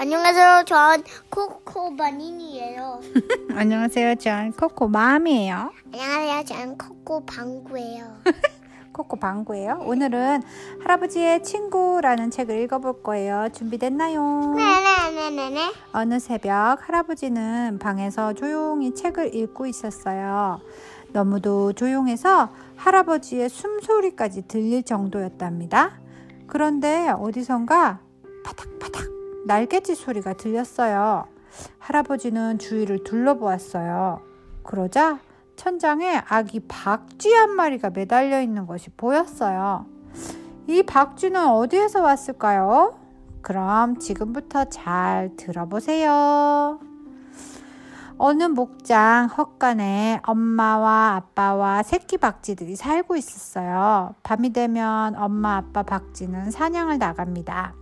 안녕하세요. 전 코코바닌이에요. 안녕하세요. 전 코코 맘이에요. 안녕하세요. 전 코코 방구예요. 코코 방구예요. 오늘은 할아버지의 친구라는 책을 읽어볼 거예요. 준비됐나요? 네네네네네. 어느 새벽 할아버지는 방에서 조용히 책을 읽고 있었어요. 너무도 조용해서 할아버지의 숨소리까지 들릴 정도였답니다. 그런데 어디선가 파닥파닥 날개짓 소리가 들렸어요. 할아버지는 주위를 둘러보았어요. 그러자 천장에 아기 박쥐 한 마리가 매달려 있는 것이 보였어요. 이 박쥐는 어디에서 왔을까요? 그럼 지금부터 잘 들어보세요. 어느 목장 헛간에 엄마와 아빠와 새끼 박쥐들이 살고 있었어요. 밤이 되면 엄마 아빠 박쥐는 사냥을 나갑니다.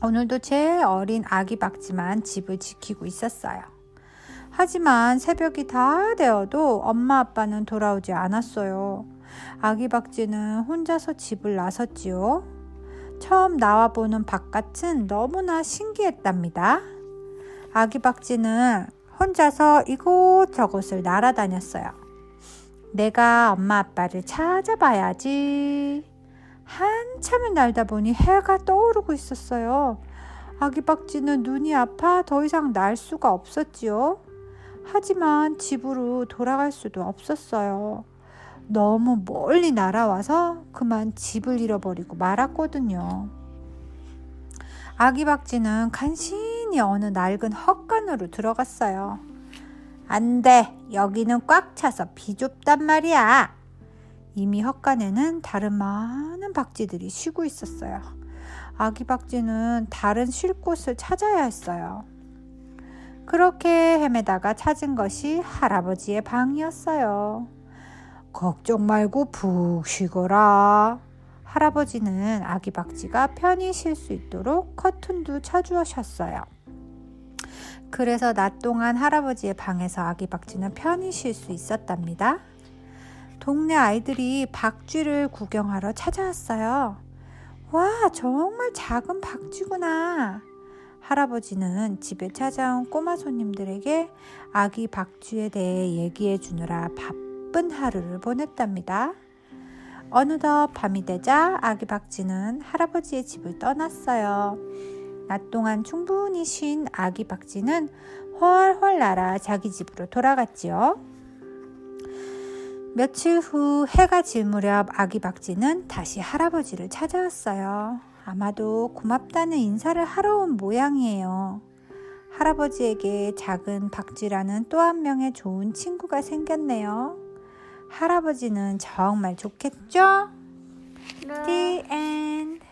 오늘도 제일 어린 아기 박쥐만 집을 지키고 있었어요. 하지만 새벽이 다 되어도 엄마 아빠는 돌아오지 않았어요. 아기 박쥐는 혼자서 집을 나섰지요. 처음 나와보는 바깥은 너무나 신기했답니다. 아기 박쥐는 혼자서 이곳저곳을 날아다녔어요. 내가 엄마 아빠를 찾아봐야지. 한참을 날다 보니 해가 떠오르고 있었어요. 아기 박쥐는 눈이 아파 더 이상 날 수가 없었지요. 하지만 집으로 돌아갈 수도 없었어요. 너무 멀리 날아와서 그만 집을 잃어버리고 말았거든요. 아기 박쥐는 간신히 어느 낡은 헛간으로 들어갔어요. 안 돼. 여기는 꽉 차서 비좁단 말이야. 이미 헛간에는 다른 많은 박쥐들이 쉬고 있었어요. 아기 박쥐는 다른 쉴 곳을 찾아야 했어요. 그렇게 헤매다가 찾은 것이 할아버지의 방이었어요. 걱정 말고 푹 쉬거라. 할아버지는 아기 박쥐가 편히 쉴 수 있도록 커튼도 쳐주셨어요. 그래서 낮 동안 할아버지의 방에서 아기 박쥐는 편히 쉴 수 있었답니다. 동네 아이들이 박쥐를 구경하러 찾아왔어요. 와, 정말 작은 박쥐구나. 할아버지는 집에 찾아온 꼬마 손님들에게 아기 박쥐에 대해 얘기해 주느라 바쁜 하루를 보냈답니다. 어느덧 밤이 되자 아기 박쥐는 할아버지의 집을 떠났어요. 낮 동안 충분히 쉰 아기 박쥐는 훨훨 날아 자기 집으로 돌아갔지요. 며칠 후 해가 질 무렵 아기 박쥐는 다시 할아버지를 찾아왔어요. 아마도 고맙다는 인사를 하러 온 모양이에요. 할아버지에게 작은 박쥐라는 또 한 명의 좋은 친구가 생겼네요. 할아버지는 정말 좋겠죠? 네.